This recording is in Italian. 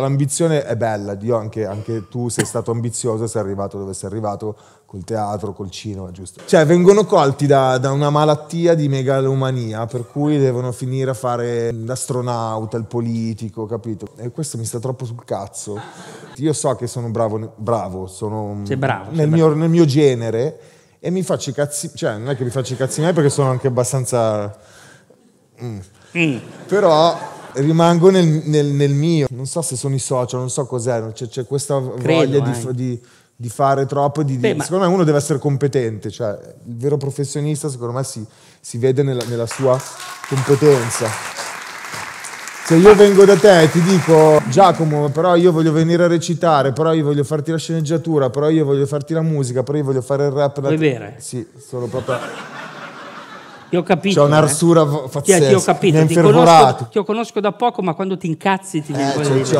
L'ambizione è bella, Dio, anche, anche tu sei stato ambizioso, sei arrivato dove sei arrivato col teatro, col cinema, giusto? Cioè, vengono colti da, da una malattia di megalomania, per cui devono finire a fare l'astronauta, il politico, capito? E questo mi sta troppo sul cazzo. Io so che sono bravo, bravo sono Sei bravo, sei nel, mio, nel mio genere e mi faccio i cazzi, cioè non è che mi faccio i cazzi miei perché sono anche abbastanza... Mm. Però rimango nel, nel- nel mio. Non so se sono i social, non so cos'è, c'è, c'è questa voglia di, eh. di- di fare troppo. Di, di- Beh, ma- Secondo me uno deve essere competente, cioè il vero professionista secondo me si, si vede nella, nella sua competenza. Se io vengo da te e ti dico Giacomo, però io voglio venire a recitare, però io voglio farti la sceneggiatura, però io voglio farti la musica, però io voglio fare il rap. Vuoi bere? Sì, sono proprio... Ti ho capito. Eh. un'arsura v- Ti, ti ho pazzesca, capito, ti conosco, ti conosco da poco, ma quando ti incazzi ti Eh, voglia c'ho- di c'ho-